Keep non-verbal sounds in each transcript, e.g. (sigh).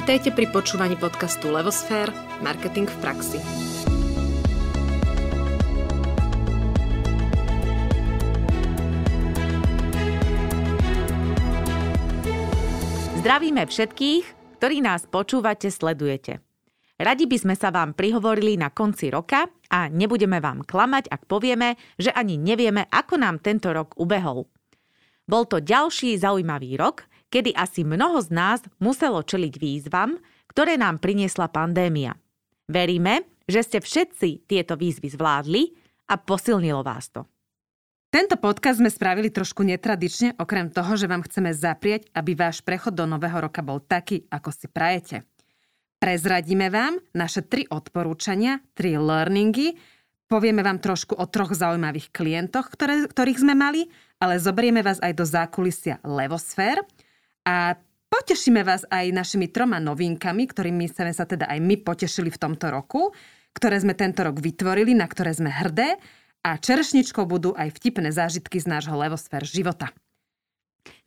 Vitajte pri počúvaní podcastu Levosfér – Marketing v praxi. Zdravíme všetkých, ktorí nás počúvate, sledujete. Radi by sme sa vám prihovorili na konci roka a nebudeme vám klamať, ak povieme, že ani nevieme, ako nám tento rok ubehol. Bol to ďalší zaujímavý rok, kedy asi mnoho z nás muselo čeliť výzvam, ktoré nám priniesla pandémia. Veríme, že ste všetci tieto výzvy zvládli a posilnilo vás to. Tento podcast sme spravili trošku netradične, okrem toho, že vám chceme zaprieť, aby váš prechod do nového roka bol taký, ako si prajete. Prezradíme vám naše tri odporúčania, tri learningy, povieme vám trošku o troch zaujímavých klientoch, ktoré, ktorých sme mali, ale zoberieme vás aj do zákulisia Levosfér – a potešíme vás aj našimi troma novinkami, ktorými sme sa teda aj my potešili v tomto roku, ktoré sme tento rok vytvorili, na ktoré sme hrdé a čerešničkou budú aj vtipné zážitky z nášho levosfér života.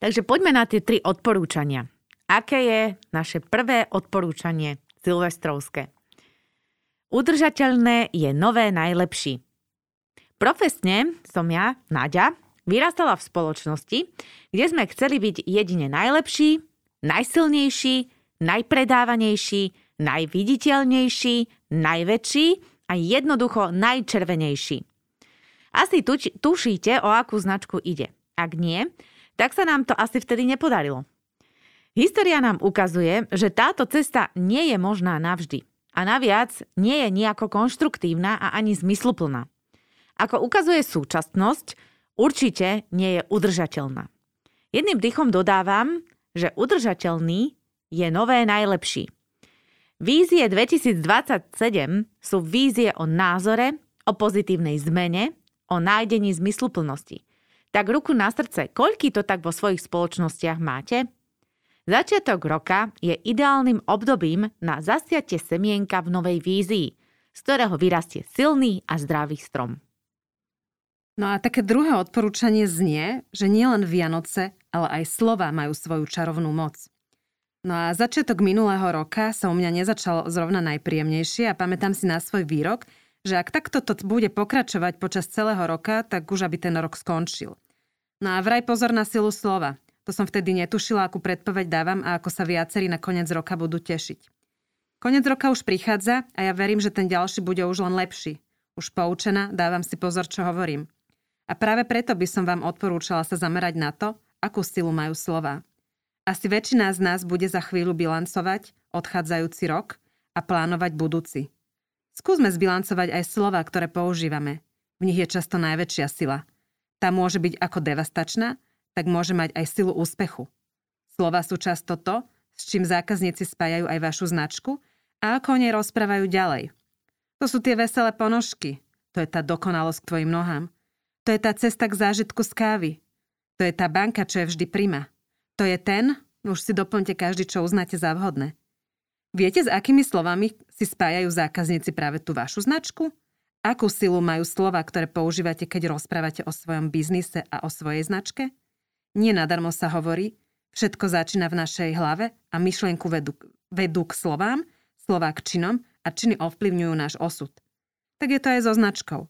Takže poďme na tie tri odporúčania. Aké je naše prvé odporúčanie silvestrovské? Udržateľné je nové najlepší. Profesne som ja, Nadia, vyrastala v spoločnosti, kde sme chceli byť jedine najlepší, najsilnejší, najpredávanejší, najviditeľnejší, najväčší a jednoducho najčervenejší. Asi tušíte, o akú značku ide. Ak nie, tak sa nám to asi vtedy nepodarilo. História nám ukazuje, že táto cesta nie je možná navždy. A naviac nie je nejako konštruktívna a ani zmysluplná. Ako ukazuje súčasnosť, určite nie je udržateľná. Jedným dychom dodávam, že udržateľný je nové najlepší. Vízie 2027 sú vízie o názore, o pozitívnej zmene, o nájdení zmysluplnosti. Tak ruku na srdce, koľky to tak vo svojich spoločnostiach máte? Začiatok roka je ideálnym obdobím na zasiatie semienka v novej vízii, z ktorého vyrastie silný a zdravý strom. No a také druhé odporúčanie znie, že nielen Vianoce, ale aj slova majú svoju čarovnú moc. No a začiatok minulého roka sa u mňa nezačal zrovna najpríjemnejšie a pamätám si na svoj výrok, že ak takto to bude pokračovať počas celého roka, tak už aby ten rok skončil. No a vraj pozor na silu slova. To som vtedy netušila, akú predpoveď dávam a ako sa viacerí na koniec roka budú tešiť. Konec roka už prichádza a ja verím, že ten ďalší bude už len lepší. Už poučená, dávam si pozor, čo hovorím. A práve preto by som vám odporúčala sa zamerať na to, akú silu majú slova. Asi väčšina z nás bude za chvíľu bilancovať odchádzajúci rok a plánovať budúci. Skúsme zbilancovať aj slova, ktoré používame. V nich je často najväčšia sila. Tá môže byť ako devastačná, tak môže mať aj silu úspechu. Slova sú často to, s čím zákazníci spájajú aj vašu značku a ako o nej rozprávajú ďalej. To sú tie veselé ponožky. To je tá dokonalosť k tvojim nohám. To je tá cesta k zážitku z kávy. To je tá banka, čo je vždy prima. To je ten, už si doplňte každý, čo uznáte za vhodné. Viete, s akými slovami si spájajú zákazníci práve tú vašu značku? Akú silu majú slova, ktoré používate, keď rozprávate o svojom biznise a o svojej značke? Nie nadarmo sa hovorí, všetko začína v našej hlave a myšlienku vedú, vedú k slovám, slová k činom a činy ovplyvňujú náš osud. Tak je to aj so značkou.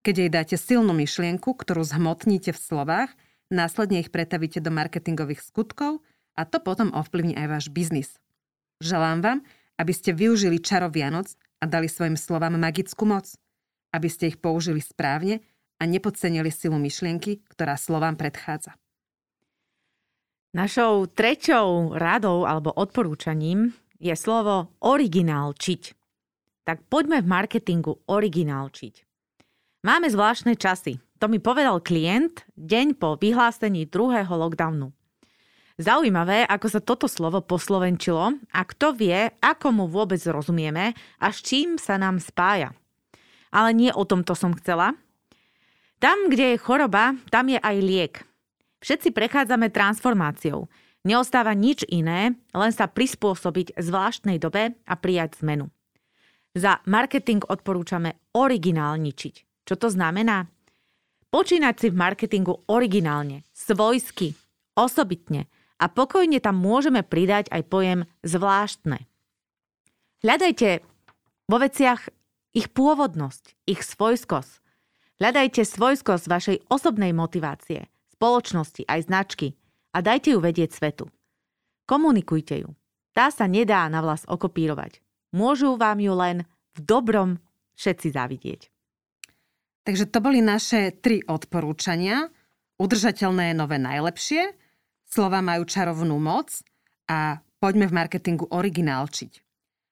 Keď jej dáte silnú myšlienku, ktorú zhmotníte v slovách, následne ich pretavíte do marketingových skutkov a to potom ovplyvní aj váš biznis. Želám vám, aby ste využili čaro Vianoc a dali svojim slovám magickú moc, aby ste ich použili správne a nepodcenili silu myšlienky, ktorá slovám predchádza. Našou treťou radou alebo odporúčaním je slovo originálčiť. Tak poďme v marketingu originálčiť. Máme zvláštne časy. To mi povedal klient deň po vyhlásení druhého lockdownu. Zaujímavé, ako sa toto slovo poslovenčilo a kto vie, ako mu vôbec rozumieme a s čím sa nám spája. Ale nie o tomto som chcela. Tam, kde je choroba, tam je aj liek. Všetci prechádzame transformáciou. Neostáva nič iné, len sa prispôsobiť zvláštnej dobe a prijať zmenu. Za marketing odporúčame originálničiť. Čo to znamená? Počínať si v marketingu originálne, svojsky, osobitne a pokojne tam môžeme pridať aj pojem zvláštne. Hľadajte vo veciach ich pôvodnosť, ich svojskosť. Hľadajte svojskosť vašej osobnej motivácie, spoločnosti aj značky a dajte ju vedieť svetu. Komunikujte ju. Tá sa nedá na vlas okopírovať. Môžu vám ju len v dobrom všetci závidieť. Takže to boli naše tri odporúčania. Udržateľné je nové najlepšie, slova majú čarovnú moc a poďme v marketingu originálčiť.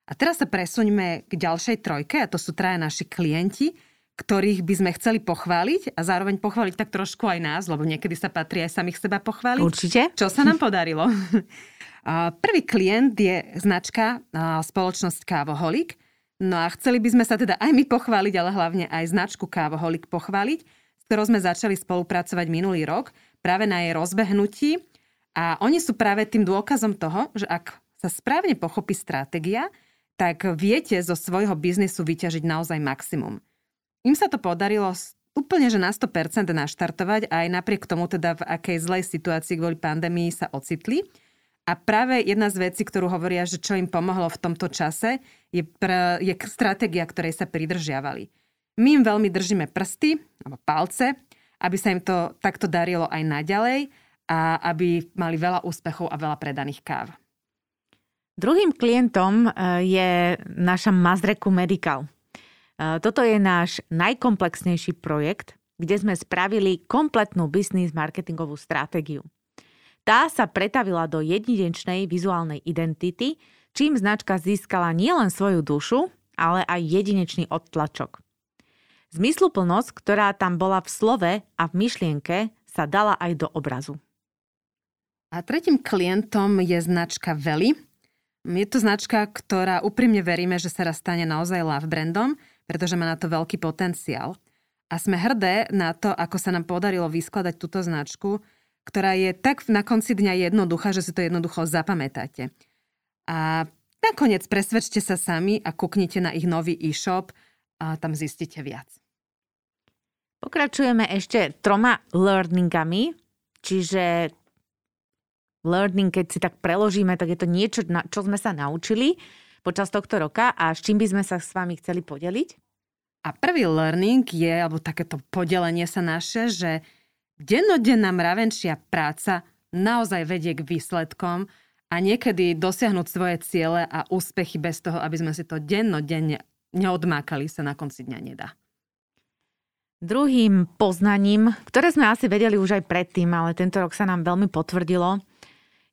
A teraz sa presuňme k ďalšej trojke, a to sú traja naši klienti, ktorých by sme chceli pochváliť a zároveň pochváliť tak trošku aj nás, lebo niekedy sa patrí aj samých seba pochváliť. Určite. Čo sa nám podarilo? (laughs) Prvý klient je značka spoločnosť Kávoholik. No a chceli by sme sa teda aj my pochváliť, ale hlavne aj značku Kávoholik pochváliť, s ktorou sme začali spolupracovať minulý rok práve na jej rozbehnutí. A oni sú práve tým dôkazom toho, že ak sa správne pochopí stratégia, tak viete zo svojho biznisu vyťažiť naozaj maximum. Im sa to podarilo úplne, že na 100% naštartovať aj napriek tomu teda v akej zlej situácii kvôli pandémii sa ocitli. A práve jedna z vecí, ktorú hovoria, že čo im pomohlo v tomto čase, je, pr- je stratégia, ktorej sa pridržiavali. My im veľmi držíme prsty, alebo palce, aby sa im to takto darilo aj naďalej a aby mali veľa úspechov a veľa predaných káv. Druhým klientom e, je naša Mazreku Medical. E, toto je náš najkomplexnejší projekt, kde sme spravili kompletnú business marketingovú stratégiu. Tá sa pretavila do jedinečnej vizuálnej identity, čím značka získala nielen svoju dušu, ale aj jedinečný odtlačok. Zmysluplnosť, ktorá tam bola v slove a v myšlienke, sa dala aj do obrazu. A tretím klientom je značka Veli, je to značka, ktorá úprimne veríme, že sa raz stane naozaj love brandom, pretože má na to veľký potenciál. A sme hrdé na to, ako sa nám podarilo vyskladať túto značku, ktorá je tak na konci dňa jednoduchá, že si to jednoducho zapamätáte. A nakoniec presvedčte sa sami a kuknite na ich nový e-shop a tam zistíte viac. Pokračujeme ešte troma learningami, čiže learning, keď si tak preložíme, tak je to niečo, čo sme sa naučili počas tohto roka a s čím by sme sa s vami chceli podeliť? A prvý learning je, alebo takéto podelenie sa naše, že dennodenná mravenčia práca naozaj vedie k výsledkom a niekedy dosiahnuť svoje ciele a úspechy bez toho, aby sme si to dennodenne neodmákali, sa na konci dňa nedá. Druhým poznaním, ktoré sme asi vedeli už aj predtým, ale tento rok sa nám veľmi potvrdilo,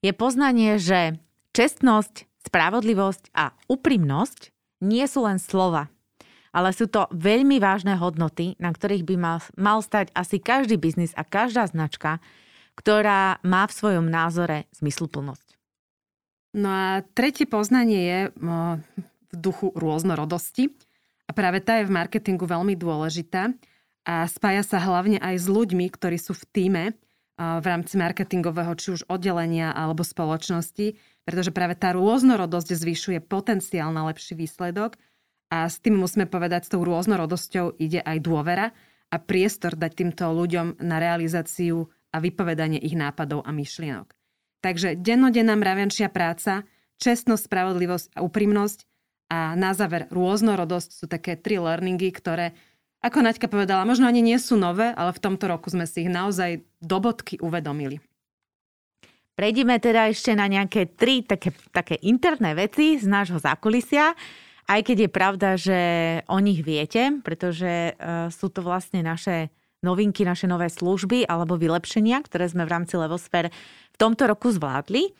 je poznanie, že čestnosť, spravodlivosť a úprimnosť nie sú len slova, ale sú to veľmi vážne hodnoty, na ktorých by mal, mal stať asi každý biznis a každá značka, ktorá má v svojom názore zmysluplnosť. No a tretie poznanie je v duchu rôznorodosti. A práve tá je v marketingu veľmi dôležitá a spája sa hlavne aj s ľuďmi, ktorí sú v týme v rámci marketingového či už oddelenia alebo spoločnosti, pretože práve tá rôznorodosť zvyšuje potenciál na lepší výsledok a s tým musíme povedať, s tou rôznorodosťou ide aj dôvera a priestor dať týmto ľuďom na realizáciu a vypovedanie ich nápadov a myšlienok. Takže dennodenná mravenčia práca, čestnosť, spravodlivosť a úprimnosť a na záver rôznorodosť sú také tri learningy, ktoré ako Naďka povedala, možno ani nie sú nové, ale v tomto roku sme si ich naozaj do bodky uvedomili. Prejdime teda ešte na nejaké tri také, také interné veci z nášho zákulisia, aj keď je pravda, že o nich viete, pretože uh, sú to vlastne naše novinky, naše nové služby alebo vylepšenia, ktoré sme v rámci Levosfér v tomto roku zvládli.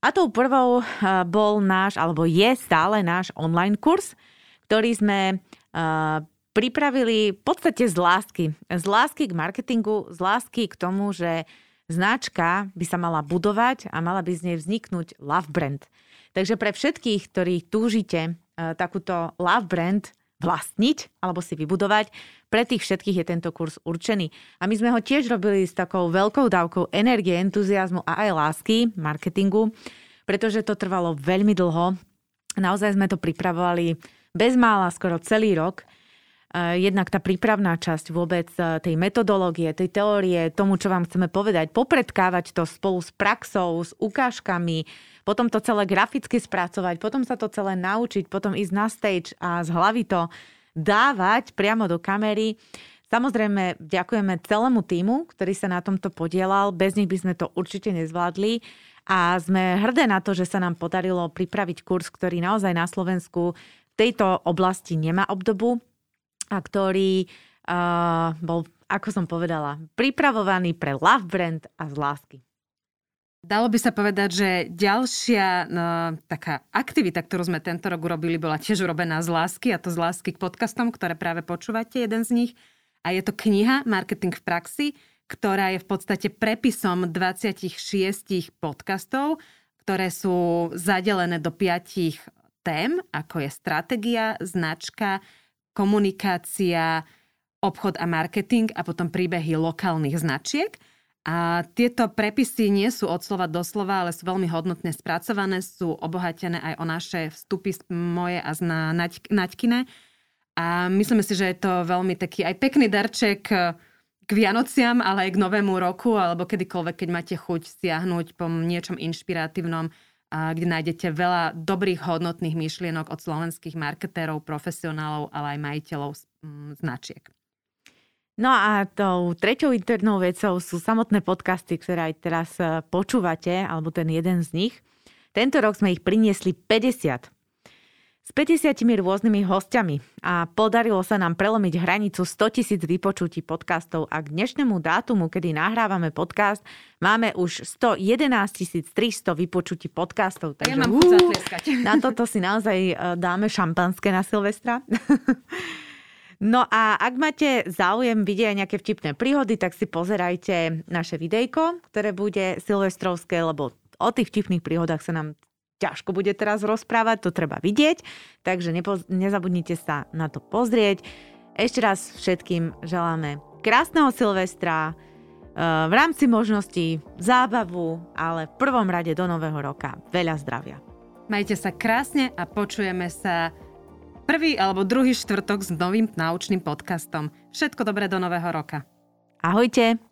A tou prvou uh, bol náš, alebo je stále náš online kurz, ktorý sme uh, pripravili v podstate z lásky. Z lásky k marketingu, z lásky k tomu, že značka by sa mala budovať a mala by z nej vzniknúť love brand. Takže pre všetkých, ktorí túžite e, takúto love brand vlastniť alebo si vybudovať, pre tých všetkých je tento kurz určený. A my sme ho tiež robili s takou veľkou dávkou energie, entuziasmu a aj lásky marketingu, pretože to trvalo veľmi dlho. Naozaj sme to pripravovali bez mála skoro celý rok jednak tá prípravná časť vôbec e, tej metodológie, tej teórie, tomu, čo vám chceme povedať, popredkávať to spolu s praxou, s ukážkami, potom to celé graficky spracovať, potom sa to celé naučiť, potom ísť na stage a z hlavy to dávať priamo do kamery. Samozrejme, ďakujeme celému týmu, ktorý sa na tomto podielal. Bez nich by sme to určite nezvládli. A sme hrdé na to, že sa nám podarilo pripraviť kurz, ktorý naozaj na Slovensku v tejto oblasti nemá obdobu a ktorý uh, bol, ako som povedala, pripravovaný pre love brand a z lásky. Dalo by sa povedať, že ďalšia no, taká aktivita, ktorú sme tento rok urobili, bola tiež urobená z lásky, a to z lásky k podcastom, ktoré práve počúvate, jeden z nich. A je to kniha Marketing v praxi, ktorá je v podstate prepisom 26 podcastov, ktoré sú zadelené do piatich tém, ako je stratégia, značka, komunikácia, obchod a marketing a potom príbehy lokálnych značiek. A tieto prepisy nie sú od slova do slova, ale sú veľmi hodnotne spracované, sú obohatené aj o naše vstupy moje a na Naďkine. A myslím si, že je to veľmi taký aj pekný darček k Vianociam, ale aj k Novému roku, alebo kedykoľvek, keď máte chuť stiahnuť po niečom inšpiratívnom, kde nájdete veľa dobrých, hodnotných myšlienok od slovenských marketérov, profesionálov, ale aj majiteľov mm, značiek. No a tou treťou internou vecou sú samotné podcasty, ktoré aj teraz e, počúvate, alebo ten jeden z nich. Tento rok sme ich priniesli 50 s 50 rôznymi hostiami a podarilo sa nám prelomiť hranicu 100 tisíc vypočutí podcastov a k dnešnému dátumu, kedy nahrávame podcast, máme už 111 300 vypočutí podcastov. Takže, ja mám uh, (laughs) Na toto si naozaj e, dáme šampanské na Silvestra. (laughs) No a ak máte záujem vidieť aj nejaké vtipné príhody, tak si pozerajte naše videjko, ktoré bude silvestrovské, lebo o tých vtipných príhodách sa nám ťažko bude teraz rozprávať, to treba vidieť, takže nepoz- nezabudnite sa na to pozrieť. Ešte raz všetkým želáme krásneho Silvestra, e, v rámci možností zábavu, ale v prvom rade do nového roka veľa zdravia. Majte sa krásne a počujeme sa prvý alebo druhý štvrtok s novým naučným podcastom. Všetko dobré do nového roka. Ahojte.